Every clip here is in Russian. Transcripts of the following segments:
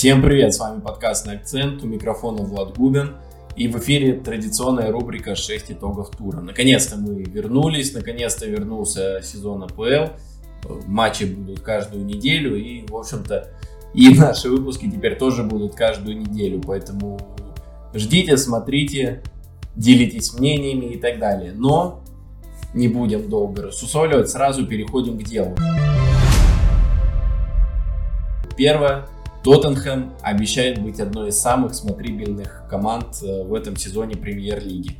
Всем привет, с вами подкаст «На акцент», у микрофона Влад Губин. И в эфире традиционная рубрика «6 итогов тура». Наконец-то мы вернулись, наконец-то вернулся сезон АПЛ. Матчи будут каждую неделю, и, в общем-то, и наши выпуски теперь тоже будут каждую неделю. Поэтому ждите, смотрите, делитесь мнениями и так далее. Но не будем долго рассусоливать, сразу переходим к делу. Первое. Тоттенхэм обещает быть одной из самых смотрибельных команд э, в этом сезоне премьер-лиги.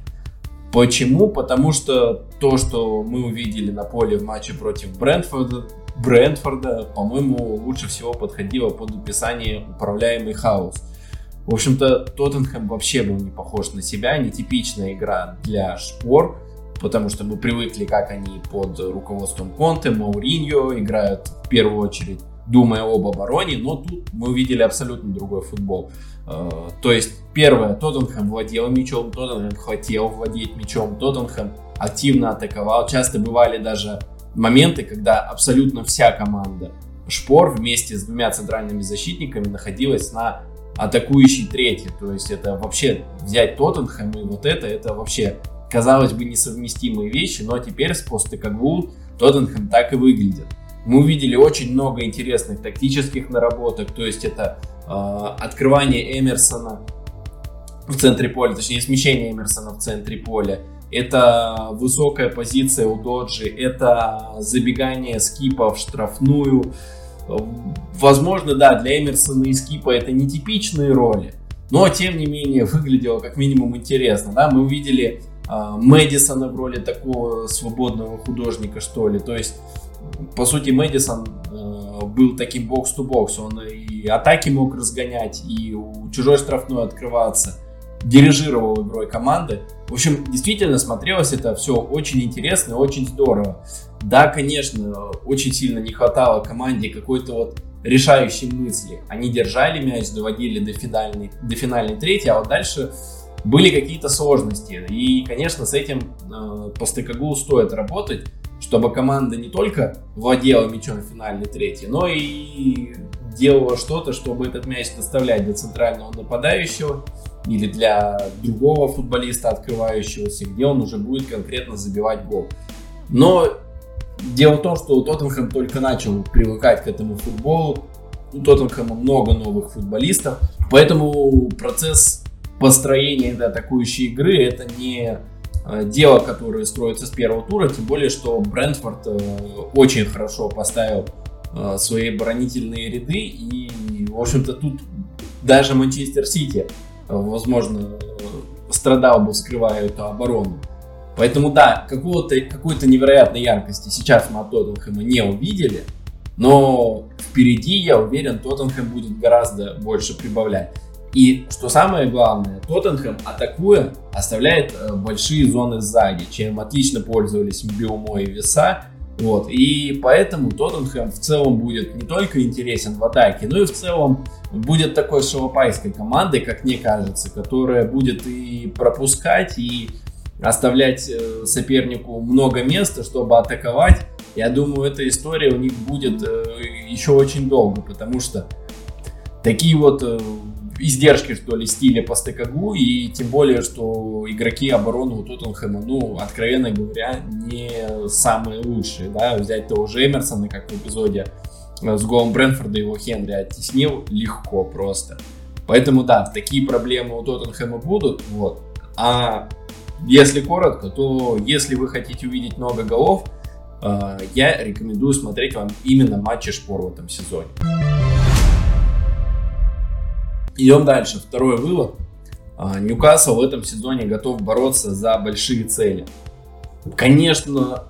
Почему? Потому что то, что мы увидели на поле в матче против Брентфорда, Брентфорда, по-моему, лучше всего подходило под описание управляемый хаос. В общем-то, Тоттенхэм вообще был не похож на себя, нетипичная игра для шпор, потому что мы привыкли, как они под руководством Конте, Мауриньо играют в первую очередь думая об обороне, но тут мы увидели абсолютно другой футбол. Э, то есть, первое, Тоттенхэм владел мячом, Тоттенхэм хотел владеть мячом, Тоттенхэм активно атаковал. Часто бывали даже моменты, когда абсолютно вся команда Шпор вместе с двумя центральными защитниками находилась на атакующей третьей. То есть это вообще взять Тоттенхэм и вот это, это вообще казалось бы несовместимые вещи, но теперь с Постекоглу Тоттенхэм так и выглядит. Мы увидели очень много интересных тактических наработок, то есть это э, открывание Эмерсона в центре поля, точнее смещение Эмерсона в центре поля, это высокая позиция у Доджи, это забегание скипа в штрафную. Возможно, да, для Эмерсона и скипа это нетипичные роли, но тем не менее выглядело как минимум интересно. Да? Мы увидели э, Мэдисона в роли такого свободного художника, что ли. То есть по сути, Мэдисон э, был таким бокс-то-бокс. Он и атаки мог разгонять, и у чужой штрафной открываться. Дирижировал игрой команды. В общем, действительно смотрелось это все очень интересно, очень здорово. Да, конечно, очень сильно не хватало команде какой-то вот решающей мысли. Они держали мяч, доводили до финальной, до финальной трети, а вот дальше были какие-то сложности. И, конечно, с этим э, по стыкагу стоит работать чтобы команда не только владела мячом в финальной трети, но и делала что-то, чтобы этот мяч доставлять для центрального нападающего или для другого футболиста, открывающегося, где он уже будет конкретно забивать гол. Но дело в том, что Тоттенхэм только начал привыкать к этому футболу. У Тоттенхэма много новых футболистов, поэтому процесс построения этой атакующей игры это не дело, которое строится с первого тура, тем более, что Брентфорд э, очень хорошо поставил э, свои оборонительные ряды, и, в общем-то, тут даже Манчестер Сити, возможно, страдал бы, скрывая эту оборону. Поэтому, да, какого-то, какой-то невероятной яркости сейчас мы от Тоттенхэма не увидели, но впереди, я уверен, Тоттенхэм будет гораздо больше прибавлять. И что самое главное, Тоттенхэм, атакуя, оставляет э, большие зоны сзади, чем отлично пользовались Биомо и Веса. Вот. И поэтому Тоттенхэм в целом будет не только интересен в атаке, но и в целом будет такой шалопайской командой, как мне кажется, которая будет и пропускать, и оставлять э, сопернику много места, чтобы атаковать. Я думаю, эта история у них будет э, еще очень долго, потому что такие вот издержки, что ли, стиля по стыкагу, и тем более, что игроки обороны у Тоттенхэма, ну, откровенно говоря, не самые лучшие, да, взять того же Эмерсона, как в эпизоде с голом Брэнфорда его Хенри оттеснил легко просто. Поэтому, да, такие проблемы у Тоттенхэма будут, вот. А если коротко, то если вы хотите увидеть много голов, э, я рекомендую смотреть вам именно матчи Шпор в этом сезоне. Идем дальше. Второй вывод. А, Ньюкасл в этом сезоне готов бороться за большие цели. Конечно,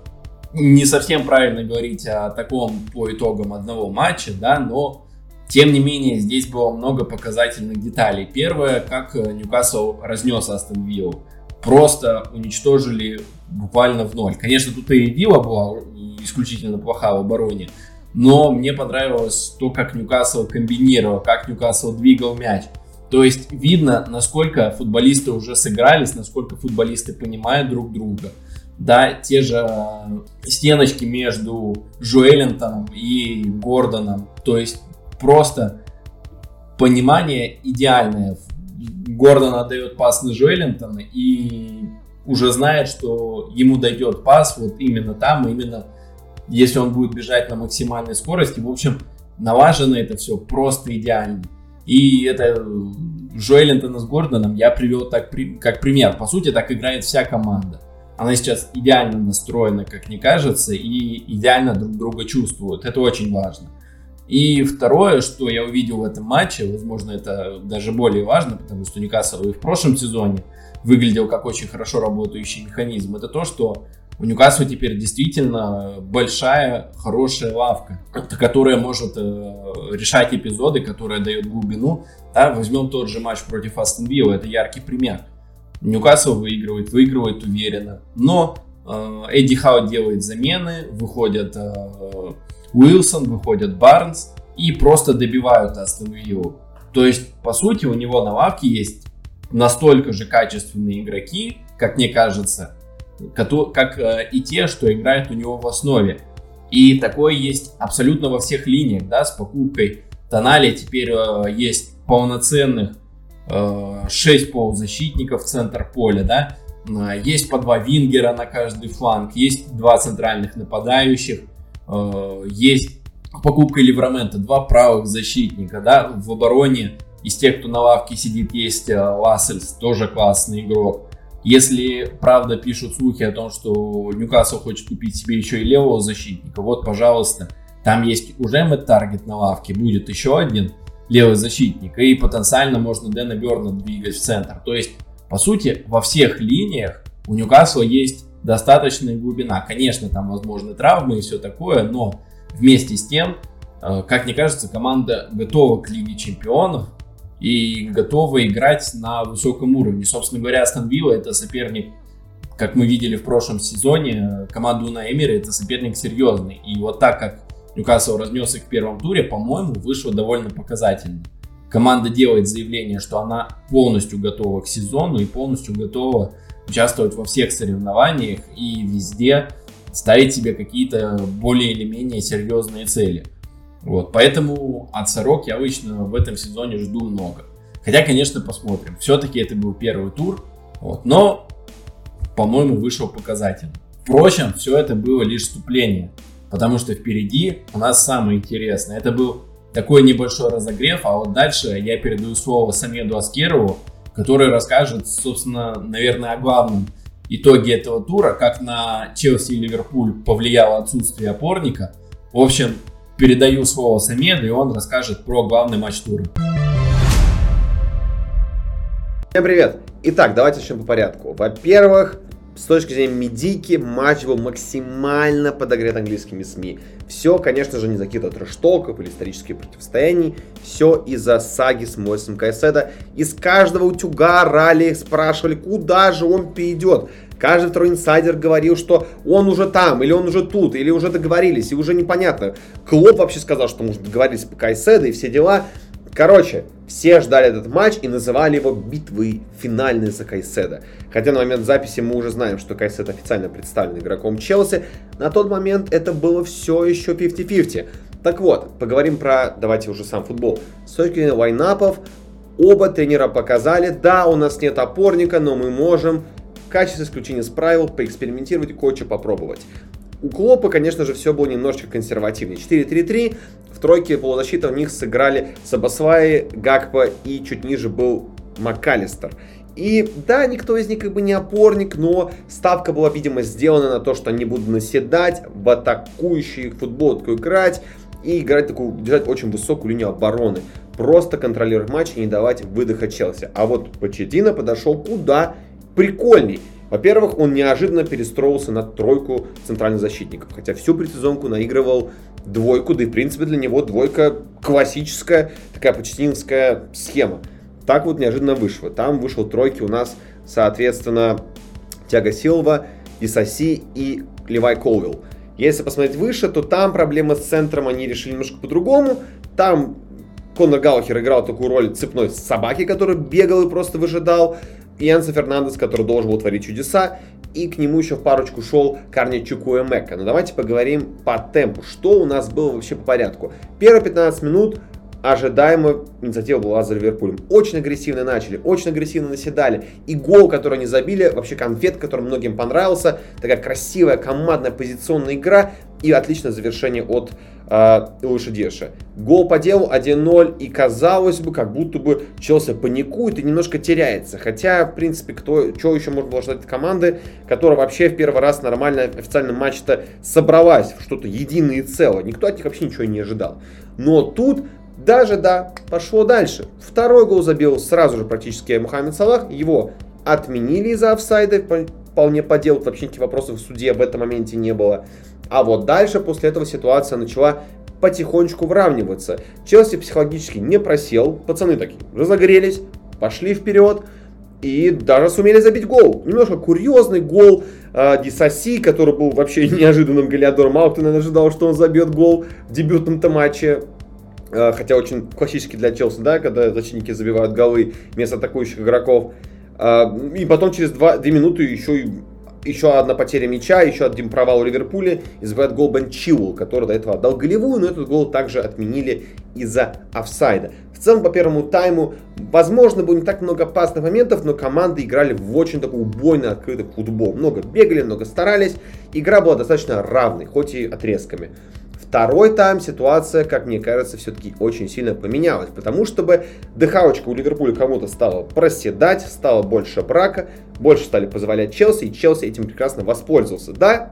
не совсем правильно говорить о таком по итогам одного матча, да, но тем не менее здесь было много показательных деталей. Первое, как Ньюкасл разнес Астон Виллу. Просто уничтожили буквально в ноль. Конечно, тут и Вилла была исключительно плоха в обороне, но мне понравилось то, как Ньюкасл комбинировал, как Ньюкасл двигал мяч. То есть видно, насколько футболисты уже сыгрались, насколько футболисты понимают друг друга. Да, те же э, стеночки между Жуэлентоном и Гордоном. То есть просто понимание идеальное. Гордон отдает пас на Джоэллинтона и уже знает, что ему дойдет пас вот именно там, именно если он будет бежать на максимальной скорости. В общем, налажено это все просто идеально. И это Джоэллинтона с Гордоном я привел так, как пример. По сути, так играет вся команда. Она сейчас идеально настроена, как мне кажется, и идеально друг друга чувствуют. Это очень важно. И второе, что я увидел в этом матче, возможно, это даже более важно, потому что Ньюкасл и в прошлом сезоне выглядел как очень хорошо работающий механизм, это то, что у Ньюкасла теперь действительно большая, хорошая лавка, которая может э, решать эпизоды, которая дает глубину. Да, возьмем тот же матч против Астон Вилла, это яркий пример. Ньюкасл выигрывает, выигрывает уверенно, но э, Эдди Хау делает замены, выходят э, Уилсон, выходят Барнс и просто добивают Астон Виллу. То есть, по сути, у него на лавке есть настолько же качественные игроки, как мне кажется, как э, и те, что играют у него в основе. И такое есть абсолютно во всех линиях, да, с покупкой Тонали теперь э, есть полноценных э, 6 полузащитников в центр поля, да, э, есть по два вингера на каждый фланг, есть два центральных нападающих, э, есть покупка Ливрамента, два правых защитника, да, в обороне из тех, кто на лавке сидит, есть э, Лассельс, тоже классный игрок. Если правда пишут слухи о том, что Ньюкасл хочет купить себе еще и левого защитника, вот, пожалуйста, там есть уже Мэтт Таргет на лавке, будет еще один левый защитник, и потенциально можно Дэна Берна двигать в центр. То есть, по сути, во всех линиях у Ньюкасла есть достаточная глубина. Конечно, там возможны травмы и все такое, но вместе с тем, э, как мне кажется, команда готова к Лиге Чемпионов, и готовы играть на высоком уровне. Собственно говоря, Астон Вилла это соперник, как мы видели в прошлом сезоне, команду на Эмире это соперник серьезный. И вот так как Ньюкасл разнесся к первому туре, по-моему, вышло довольно показательно. Команда делает заявление, что она полностью готова к сезону и полностью готова участвовать во всех соревнованиях и везде ставить себе какие-то более или менее серьезные цели. Вот, поэтому от Сорок я обычно в этом сезоне жду много. Хотя, конечно, посмотрим. Все-таки это был первый тур, вот, но, по-моему, вышел показательно. Впрочем, все это было лишь вступление, потому что впереди у нас самое интересное. Это был такой небольшой разогрев, а вот дальше я передаю слово Самеду Аскерову, который расскажет, собственно, наверное, о главном итоге этого тура, как на Челси и Ливерпуль повлияло отсутствие опорника. В общем, передаю слово Самеду, и он расскажет про главный матч тура. Всем привет! Итак, давайте начнем по порядку. Во-первых, с точки зрения медики, матч был максимально подогрет английскими СМИ. Все, конечно же, не за каких-то трэштолков или исторических противостояний. Все из-за саги с Мойсом Кайседа. Из каждого утюга ралли спрашивали, куда же он перейдет. Каждый второй инсайдер говорил, что он уже там, или он уже тут, или уже договорились, и уже непонятно. Клоп вообще сказал, что может договорились по Кайседа и все дела. Короче, все ждали этот матч и называли его битвой финальной за Кайседа. Хотя на момент записи мы уже знаем, что Кайсед официально представлен игроком Челси. На тот момент это было все еще 50-50. Так вот, поговорим про, давайте уже сам футбол. С точки зрения лайнапов, оба тренера показали, да, у нас нет опорника, но мы можем качестве исключения из правил, поэкспериментировать, кое-что попробовать. У Клопа, конечно же, все было немножечко консервативнее. 4-3-3, в тройке полузащиты у них сыграли Сабасвай, Гакпа и чуть ниже был МакКаллистер. И да, никто из них как бы не опорник, но ставка была, видимо, сделана на то, что они будут наседать, в атакующий футбол такой играть и играть такую, держать очень высокую линию обороны. Просто контролировать матч и не давать выдоха Челси. А вот Почетина подошел куда прикольный. Во-первых, он неожиданно перестроился на тройку центральных защитников, хотя всю предсезонку наигрывал двойку, да и в принципе для него двойка классическая, такая почтинская схема. Так вот неожиданно вышло. Там вышел тройки у нас, соответственно, Тяга Силва, Исаси и Левай Колвилл. Если посмотреть выше, то там проблема с центром они решили немножко по-другому. Там Конор Гаухер играл такую роль цепной собаки, который бегал и просто выжидал. Янса Фернандес, который должен был творить чудеса, и к нему еще в парочку шел Карни Чукуэмека. Но давайте поговорим по темпу, что у нас было вообще по порядку. Первые 15 минут ожидаемо инициатива была за Ливерпулем. Очень агрессивно начали, очень агрессивно наседали. И гол, который они забили, вообще конфет, который многим понравился. Такая красивая командная позиционная игра и отличное завершение от э, Илыша Деша. Гол по делу 1-0 и казалось бы, как будто бы Челси паникует и немножко теряется. Хотя, в принципе, кто, что еще можно было ждать от команды, которая вообще в первый раз нормально официальном матче-то собралась в что-то единое и целое. Никто от них вообще ничего не ожидал. Но тут даже, да, пошло дальше. Второй гол забил сразу же практически Мухаммед Салах. Его отменили из-за офсайда. Вполне по делу, вообще никаких вопросов в суде в этом моменте не было. А вот дальше после этого ситуация начала потихонечку выравниваться. Челси психологически не просел. Пацаны такие разогрелись, пошли вперед и даже сумели забить гол. Немножко курьезный гол э, Дисаси, который был вообще неожиданным голеадором. Мало кто, наверное, ожидал, что он забьет гол в дебютном-то матче. Э, хотя очень классический для Челси, да, когда защитники забивают голы вместо атакующих игроков. Э, и потом через 2, 2 минуты еще еще одна потеря мяча, еще один провал у Ливерпуля и забивает гол Бен Чилл, который до этого отдал голевую, но этот гол также отменили из-за офсайда. В целом, по первому тайму, возможно, было не так много опасных моментов, но команды играли в очень такой убойный, открытый футбол. Много бегали, много старались. Игра была достаточно равной, хоть и отрезками. Второй тайм ситуация, как мне кажется, все-таки очень сильно поменялась, потому что бы дыхалочка у Ливерпуля кому-то стала проседать, стало больше брака, больше стали позволять Челси, и Челси этим прекрасно воспользовался. Да,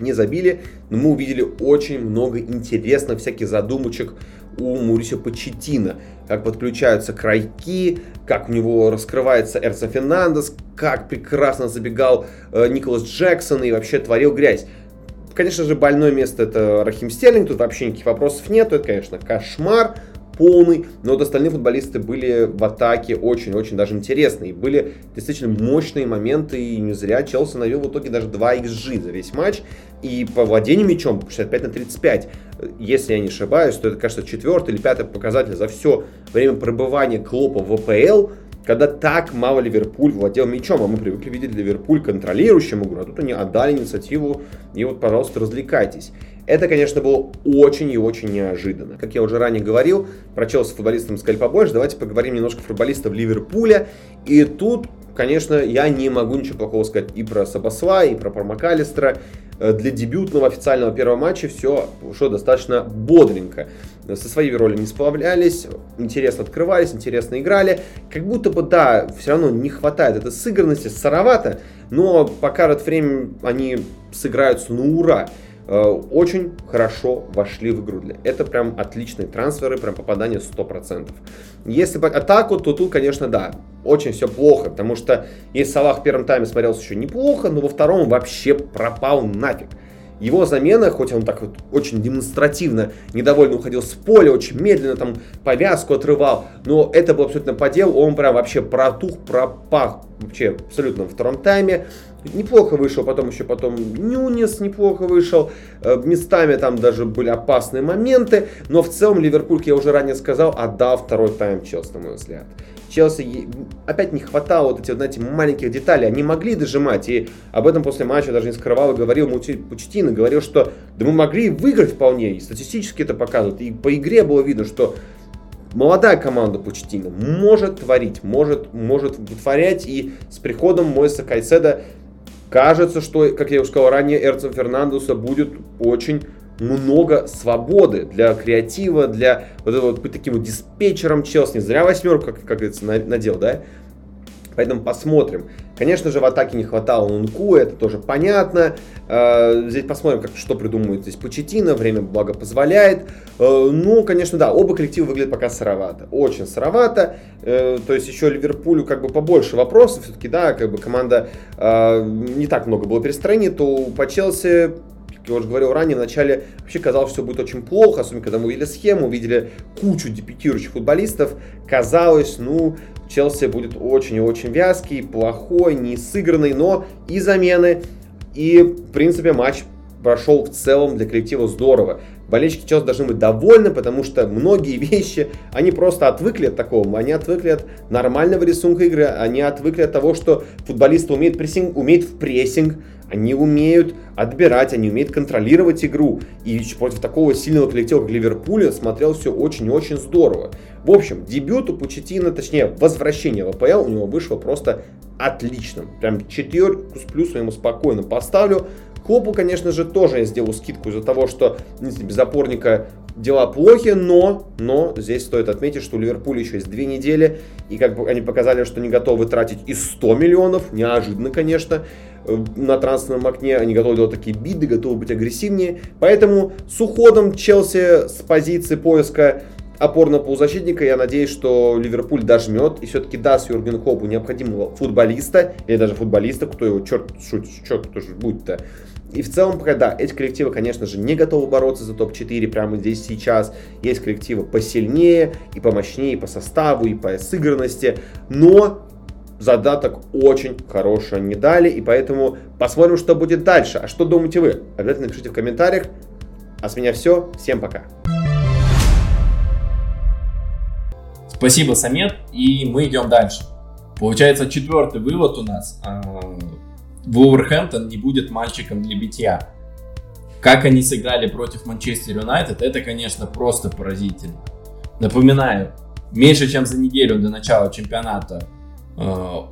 не забили, но мы увидели очень много интересных всяких задумочек у Мурисио Почетина. Как подключаются крайки, как у него раскрывается Эрцо Фернандес, как прекрасно забегал э, Николас Джексон и вообще творил грязь. Конечно же, больное место это Рахим Стерлинг, тут вообще никаких вопросов нет, это, конечно, кошмар полный, но вот остальные футболисты были в атаке очень-очень даже интересные. Были действительно мощные моменты, и не зря Челси навел в итоге даже 2 XG за весь матч. И по владению мячом 65 на 35. Если я не ошибаюсь, то это, кажется, четвертый или пятый показатель за все время пребывания Клопа в ВПЛ когда так мало Ливерпуль владел мячом, а мы привыкли видеть Ливерпуль контролирующим игру, а тут они отдали инициативу, и вот, пожалуйста, развлекайтесь. Это, конечно, было очень и очень неожиданно. Как я уже ранее говорил, про Челси футболистам сказали побольше, давайте поговорим немножко футболистов Ливерпуля. И тут, конечно, я не могу ничего плохого сказать и про Сабасла, и про Пармакалистра. Э, для дебютного официального первого матча все ушло достаточно бодренько. Со своими ролями сплавлялись, интересно открывались, интересно играли. Как будто бы, да, все равно не хватает этой сыгранности, сыровато, но пока от времени они сыграются на ура. Э, очень хорошо вошли в игру. Это прям отличные трансферы, прям попадание 100%. Если бы атаку, то тут, конечно, да, очень все плохо, потому что если Салах в первом тайме смотрелся еще неплохо, но во втором вообще пропал нафиг. Его замена, хоть он так вот очень демонстративно недовольно уходил с поля, очень медленно там повязку отрывал, но это было абсолютно по делу, он прям вообще протух, пропах вообще абсолютно во втором тайме. Неплохо вышел, потом еще потом Нюнис неплохо вышел. Э, местами там даже были опасные моменты. Но в целом Ливерпуль, как я уже ранее сказал, отдал второй тайм Челси, на мой взгляд. Челси опять не хватало вот этих, знаете, маленьких деталей. Они могли дожимать. И об этом после матча даже не скрывал и говорил Пучтин. Говорил, что да мы могли выиграть вполне. И статистически это показывает. И по игре было видно, что молодая команда Пучтина может творить, может, может вытворять. И с приходом Мойса Кайседа кажется, что, как я уже сказал ранее, Эрцем Фернандуса будет очень много свободы для креатива, для вот этого быть таким вот диспетчером Челси. Не зря восьмерку, как, как говорится, надел, да? Поэтому посмотрим. Конечно же, в атаке не хватало Нунку, это тоже понятно. Э, здесь посмотрим, как, что придумает здесь Почетина, время благо позволяет. Э, ну, конечно, да, оба коллектива выглядят пока сыровато, очень сыровато. Э, то есть еще Ливерпулю как бы побольше вопросов, все-таки, да, как бы команда не так много было перестроений, то по Челси как я уже говорил ранее, вначале вообще казалось, что все будет очень плохо, особенно когда мы увидели схему, увидели кучу дебютирующих футболистов. Казалось, ну, Челси будет очень и очень вязкий, плохой, не сыгранный, но и замены. И, в принципе, матч прошел в целом для коллектива здорово. Болельщики Челси должны быть довольны, потому что многие вещи, они просто отвыкли от такого, они отвыкли от нормального рисунка игры, они отвыкли от того, что футболисты умеют, прессинг, умеют в прессинг, они умеют отбирать, они умеют контролировать игру. И против такого сильного коллектива, как Ливерпуля, смотрел все очень-очень здорово. В общем, дебют у Пучетина, точнее, возвращение в АПЛ у него вышло просто отличным. Прям четверку с плюсом ему спокойно поставлю. Клопу, конечно же, тоже я сделал скидку из-за того, что без опорника дела плохи, но, но здесь стоит отметить, что у Ливерпуля еще есть две недели, и как бы они показали, что не готовы тратить и 100 миллионов, неожиданно, конечно, на трансферном окне, они готовы делать такие биды, готовы быть агрессивнее, поэтому с уходом Челси с позиции поиска опорного полузащитника, я надеюсь, что Ливерпуль дожмет и все-таки даст Юрген Клопу необходимого футболиста, или даже футболиста, кто его, черт, шут, черт, кто же будет-то, и в целом, пока да, эти коллективы, конечно же, не готовы бороться за топ-4 прямо здесь сейчас. Есть коллективы посильнее, и помощнее, и по составу, и по сыгранности. Но задаток очень хороший не дали, и поэтому посмотрим, что будет дальше. А что думаете вы? Обязательно напишите в комментариях. А с меня все. Всем пока. Спасибо, Самет, и мы идем дальше. Получается, четвертый вывод у нас. А, Вулверхэмптон не будет мальчиком для битья. Как они сыграли против Манчестер Юнайтед, это, конечно, просто поразительно. Напоминаю, меньше чем за неделю до начала чемпионата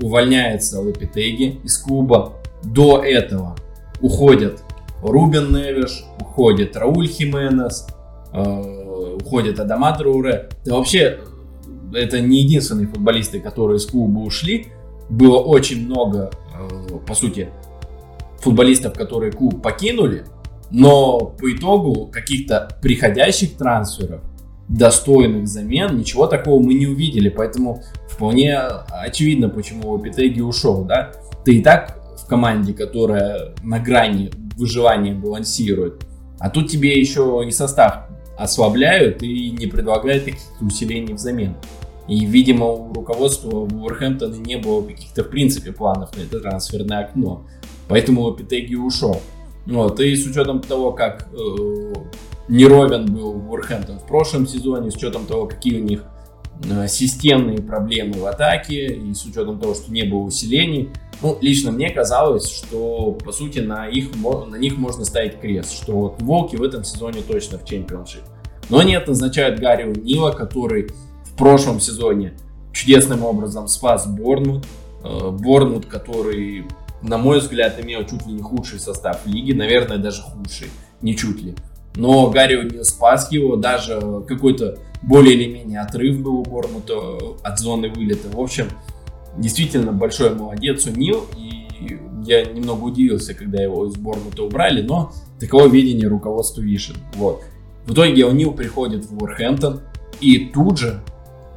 увольняется Лапитеги из клуба. До этого уходят Рубен Невиш, уходит Рауль Хименес, э, уходит Адама Труре. Да вообще, это не единственные футболисты, которые из клуба ушли. Было очень много Э, по сути, футболистов, которые клуб покинули, но по итогу каких-то приходящих трансферов, достойных замен, ничего такого мы не увидели, поэтому вполне очевидно, почему Лопетеги ушел, да? Ты и так в команде, которая на грани выживания балансирует, а тут тебе еще и состав ослабляют и не предлагают каких-то усилений взамен. И, видимо, у руководства Вулверхэмптона не было каких-то, в принципе, планов на это трансферное окно. Поэтому Лопетеги ушел. Вот, и с учетом того, как э, неровен был Вулверхэмптон в прошлом сезоне, с учетом того, какие у них э, системные проблемы в атаке, и с учетом того, что не было усилений, ну, лично мне казалось, что, по сути, на, их, на них можно ставить крест, что вот Волки в этом сезоне точно в чемпионшип. Но это назначают Гарри Нила, который прошлом сезоне чудесным образом спас Борнмут. Э, Борнмут, который, на мой взгляд, имел чуть ли не худший состав лиги, наверное, даже худший, не чуть ли. Но Гарри не спас его, даже какой-то более или менее отрыв был у Борнмута от зоны вылета. В общем, действительно большой молодец у Нил, и я немного удивился, когда его из Борнмута убрали, но такого видения руководству Вишен. Вот. В итоге у Нил приходит в Уорхэмптон, и тут же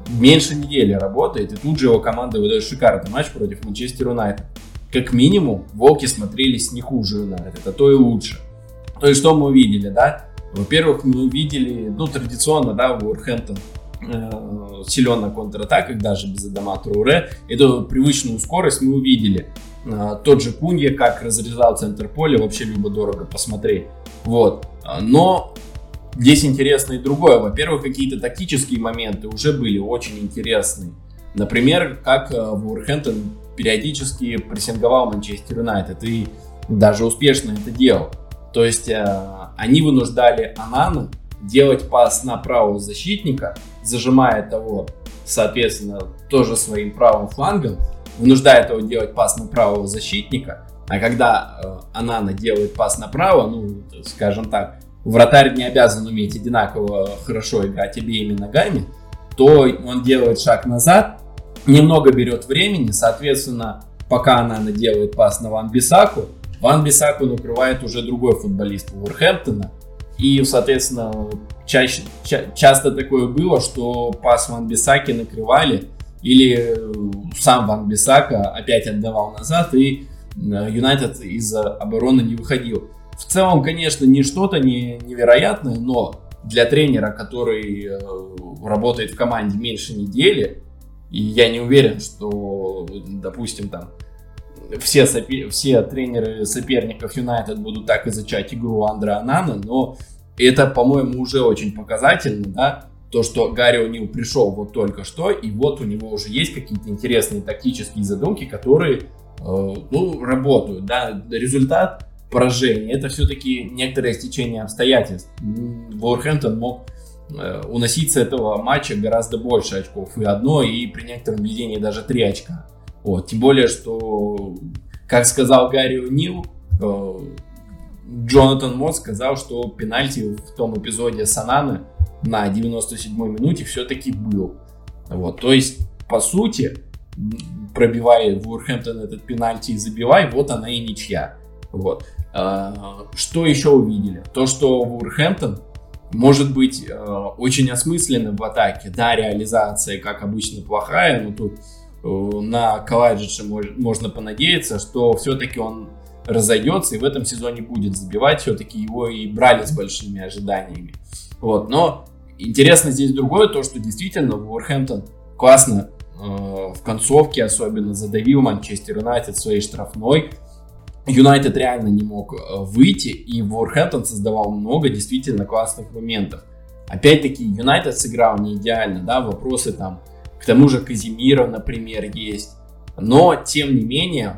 меньше недели работает, и тут же его команда выдает шикарный матч против Манчестер Юнайтед. Как минимум, Волки смотрелись не хуже Юнайтед, а то и лучше. То есть, что мы увидели, да? Во-первых, мы увидели, ну, традиционно, да, Уорхэмптон э, силен на даже без Адама Труре. Эту привычную скорость мы увидели. Э, тот же Кунья, как разрезал центр поля, вообще любо-дорого посмотреть. Вот. Но Здесь интересно и другое. Во-первых, какие-то тактические моменты уже были очень интересные. Например, как э, Вулверхэмптон периодически прессинговал Манчестер Юнайтед и даже успешно это делал. То есть э, они вынуждали Анана делать пас на правого защитника, зажимая того, соответственно, тоже своим правым флангом, вынуждает его делать пас на правого защитника, а когда э, Анана делает пас направо, ну, скажем так, вратарь не обязан уметь одинаково хорошо играть обеими ногами, то он делает шаг назад, немного берет времени, соответственно, пока она делает пас на Ван Бисаку, Ван Бисаку накрывает уже другой футболист Уорхэмптона, и, соответственно, чаще, ча- часто такое было, что пас Ван Бисаки накрывали, или сам Ван Бисака опять отдавал назад, и э, Юнайтед из обороны не выходил. В целом, конечно, не что-то не, невероятное, но для тренера, который э, работает в команде меньше недели, и я не уверен, что, допустим, там все, сопер... все тренеры соперников Юнайтед будут так изучать игру Андра Анана, но это, по-моему, уже очень показательно, да, то, что Гарри О'Нил пришел вот только что, и вот у него уже есть какие-то интересные тактические задумки, которые ну, работают, да, результат поражения, это все-таки некоторое стечение обстоятельств. Вулверхэмптон мог уносить с этого матча гораздо больше очков, и одно, и при некотором ведении даже три очка. Вот, тем более, что, как сказал Гарри Нил, Джонатан Мот сказал, что пенальти в том эпизоде Сананы на 97-й минуте все-таки был. Вот, то есть, по сути, пробивая Вулверхэмптон этот пенальти и забивай, вот она и ничья. Вот. А, что еще увидели? То, что Вулверхэмптон может быть э, очень осмысленным в атаке. Да, реализация, как обычно, плохая, но тут э, на Калайджича можно понадеяться, что все-таки он разойдется и в этом сезоне будет забивать. Все-таки его и брали с большими ожиданиями. Вот. Но интересно здесь другое, то, что действительно Уорхэмптон классно э, в концовке особенно задавил Манчестер Юнайтед своей штрафной. Юнайтед реально не мог э, выйти, и Уорхэмптон создавал много действительно классных моментов. Опять-таки, Юнайтед сыграл не идеально, да, вопросы там, к тому же Казимира, например, есть. Но, тем не менее,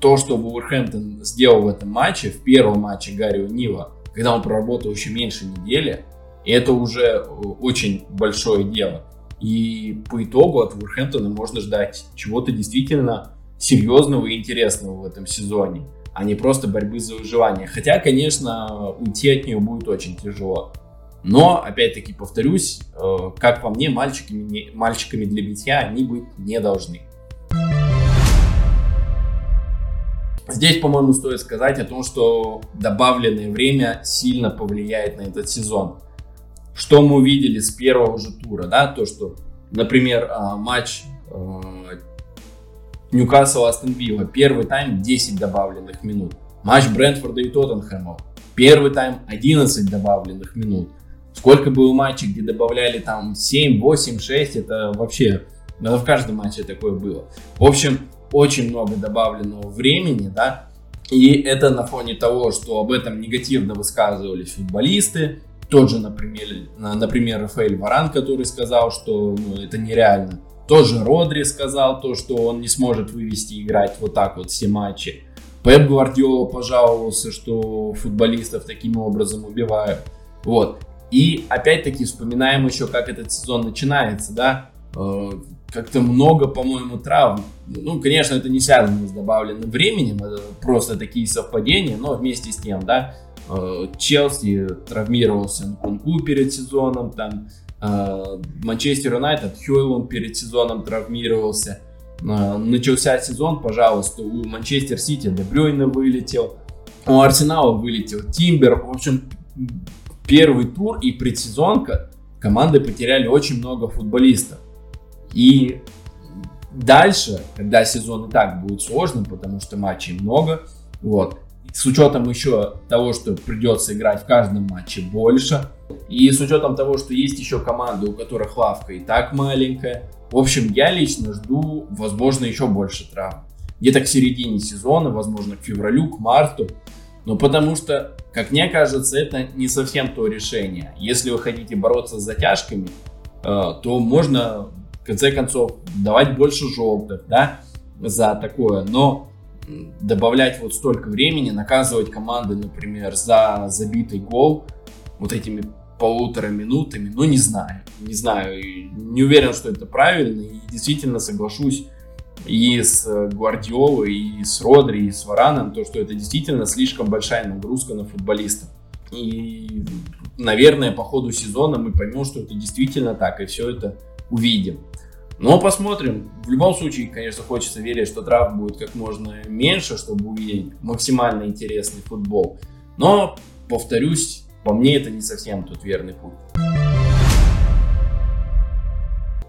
то, что Вулверхэмптон сделал в этом матче, в первом матче Гарри Нила, когда он проработал еще меньше недели, это уже э, очень большое дело. И по итогу от Вулверхэмптона можно ждать чего-то действительно серьезного и интересного в этом сезоне, а не просто борьбы за выживание. Хотя, конечно, уйти от нее будет очень тяжело. Но, опять-таки, повторюсь, э, как по мне, мальчиками, мальчиками для битья они быть не должны. Здесь, по-моему, стоит сказать о том, что добавленное время сильно повлияет на этот сезон. Что мы увидели с первого же тура, да, то, что, например, а, матч а, Ньюкасл Астон Вилла, первый тайм 10 добавленных минут. Матч Брентфорда и Тоттенхэма, первый тайм 11 добавленных минут. Сколько было матчей, где добавляли там 7, 8, 6, это вообще, это в каждом матче такое было. В общем, очень много добавленного времени, да, и это на фоне того, что об этом негативно высказывались футболисты, тот же, например, например Рафаэль Варан, который сказал, что ну, это нереально. Тот же Родри сказал то, что он не сможет вывести играть вот так вот все матчи. Пеп Гвардиола пожаловался, что футболистов таким образом убивают. Вот. И опять-таки вспоминаем еще, как этот сезон начинается, да. Э, как-то много, по-моему, травм. Ну, конечно, это не связано с добавленным временем, это просто такие совпадения, но вместе с тем, да, э, Челси травмировался Нкунку перед сезоном, там, э, Манчестер Юнайтед, Хьюэллон перед сезоном травмировался, начался сезон, пожалуйста, у Манчестер Сити Дебрюйна вылетел, у Арсенала вылетел Тимбер, в общем, первый тур и предсезонка команды потеряли очень много футболистов. И дальше, когда сезон и так будет сложным, потому что матчей много, вот, с учетом еще того, что придется играть в каждом матче больше, и с учетом того, что есть еще команды, у которых лавка и так маленькая, в общем, я лично жду, возможно, еще больше травм. Где-то к середине сезона, возможно, к февралю, к марту. Но потому что, как мне кажется, это не совсем то решение. Если вы хотите бороться с затяжками, э, то можно в конце концов, давать больше желтых, да, за такое, но добавлять вот столько времени, наказывать команды, например, за забитый гол вот этими полутора минутами, ну не знаю, не знаю, не уверен, что это правильно, и действительно соглашусь и с Гвардиолой, и с Родри, и с Вараном, то, что это действительно слишком большая нагрузка на футболистов. И, наверное, по ходу сезона мы поймем, что это действительно так, и все это увидим. Но посмотрим. В любом случае, конечно, хочется верить, что травм будет как можно меньше, чтобы увидеть максимально интересный футбол. Но, повторюсь, по мне это не совсем тот верный путь.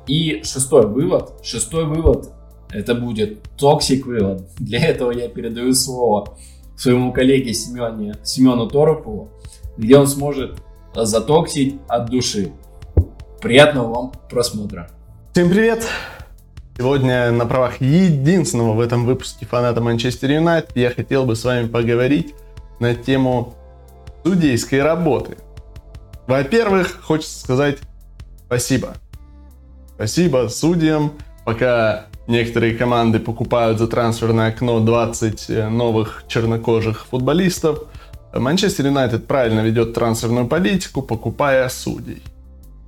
И шестой вывод. Шестой вывод это будет toxic вывод. Для этого я передаю слово своему коллеге Семене, Семену Торопову, где он сможет затоксить от души. Приятного вам просмотра. Всем привет! Сегодня на правах единственного в этом выпуске фаната Манчестер Юнайтед я хотел бы с вами поговорить на тему судейской работы. Во-первых, хочется сказать спасибо. Спасибо судьям, пока некоторые команды покупают за трансферное окно 20 э, новых чернокожих футболистов. Манчестер Юнайтед правильно ведет трансферную политику, покупая судей.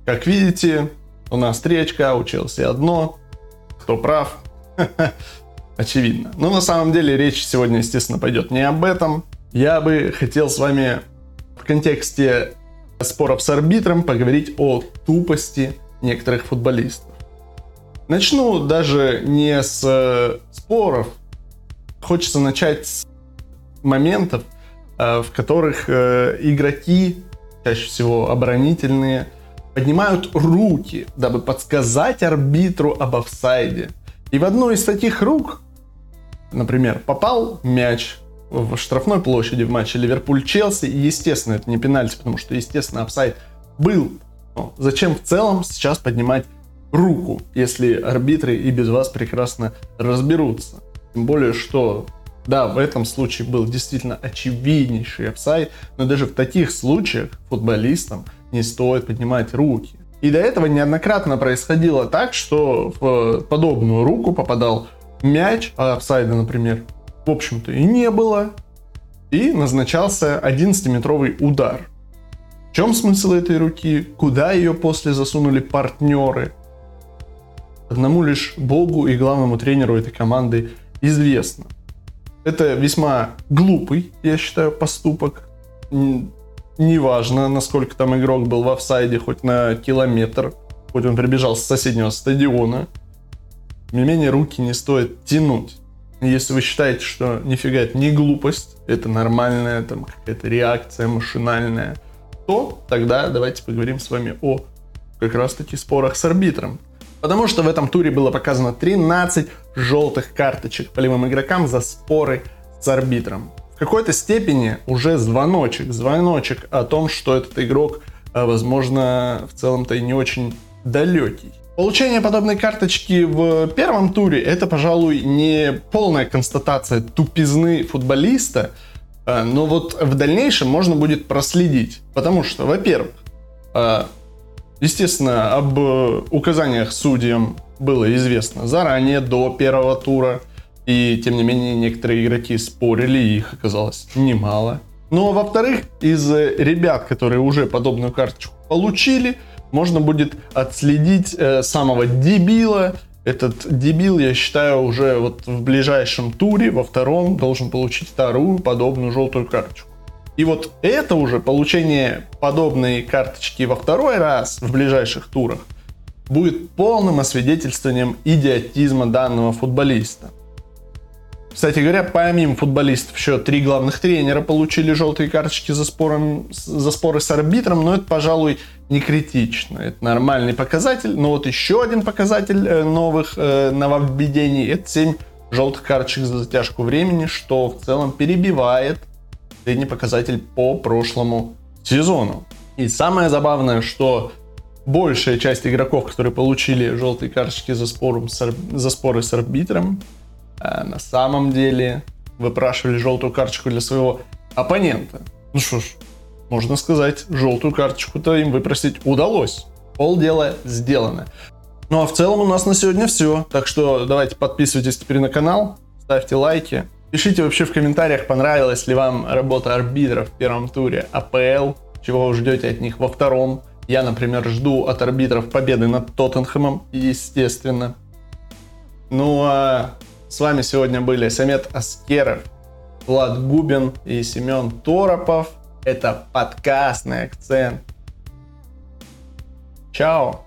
Как видите, у нас три очка, у Челси одно. Кто прав? Очевидно. Но на самом деле речь сегодня, естественно, пойдет не об этом. Я бы хотел с вами в контексте споров с арбитром поговорить о тупости некоторых футболистов. Начну даже не с э, споров. Хочется начать с моментов, э, в которых э, игроки, чаще всего оборонительные, поднимают руки, дабы подсказать арбитру об офсайде. И в одну из таких рук, например, попал мяч в штрафной площади в матче Ливерпуль-Челси, и, естественно, это не пенальти, потому что, естественно, офсайд был. Но зачем в целом сейчас поднимать руку, если арбитры и без вас прекрасно разберутся? Тем более, что да, в этом случае был действительно очевиднейший офсайд, но даже в таких случаях футболистам не стоит поднимать руки. И до этого неоднократно происходило так, что в подобную руку попадал мяч, а офсайда, например, в общем-то и не было, и назначался 11-метровый удар. В чем смысл этой руки? Куда ее после засунули партнеры? Одному лишь Богу и главному тренеру этой команды известно. Это весьма глупый, я считаю, поступок. Неважно, насколько там игрок был в офсайде, хоть на километр, хоть он прибежал с соседнего стадиона. Тем не менее, руки не стоит тянуть. Если вы считаете, что нифига это не глупость, это нормальная там какая-то реакция машинальная, то тогда давайте поговорим с вами о как раз таки спорах с арбитром. Потому что в этом туре было показано 13 желтых карточек полевым игрокам за споры с арбитром. В какой-то степени уже звоночек, звоночек о том, что этот игрок, э, возможно, в целом-то и не очень далекий. Получение подобной карточки в первом туре это, пожалуй, не полная констатация тупизны футболиста, э, но вот в дальнейшем можно будет проследить. Потому что, во-первых, э, Естественно, об э, указаниях судьям было известно заранее, до первого тура. И, тем не менее, некоторые игроки спорили, и их оказалось немало. Ну, а во-вторых, из ребят, которые уже подобную карточку получили, можно будет отследить э, самого дебила. Этот дебил, я считаю, уже вот в ближайшем туре, во втором, должен получить вторую подобную желтую карточку. И вот это уже получение подобной карточки во второй раз в ближайших турах будет полным освидетельствованием идиотизма данного футболиста. Кстати говоря, помимо футболистов, еще три главных тренера получили желтые карточки за, спором, за споры с арбитром, но это, пожалуй, не критично. Это нормальный показатель. Но вот еще один показатель э, новых э, нововведений – это 7 желтых карточек за затяжку времени, что в целом перебивает средний показатель по прошлому сезону. И самое забавное, что большая часть игроков, которые получили желтые карточки за, спором с, за споры с арбитром, э, на самом деле выпрашивали желтую карточку для своего оппонента. Ну что ж, можно сказать, желтую карточку-то им выпросить удалось. Полдела сделано. Ну а в целом у нас на сегодня все. Так что давайте подписывайтесь теперь на канал, ставьте лайки, Пишите вообще в комментариях, понравилась ли вам работа арбитров в первом туре АПЛ, чего вы ждете от них во втором. Я, например, жду от арбитров победы над Тоттенхэмом, естественно. Ну а с вами сегодня были Самет Аскеров, Влад Губин и Семен Торопов. Это подкастный акцент. Чао!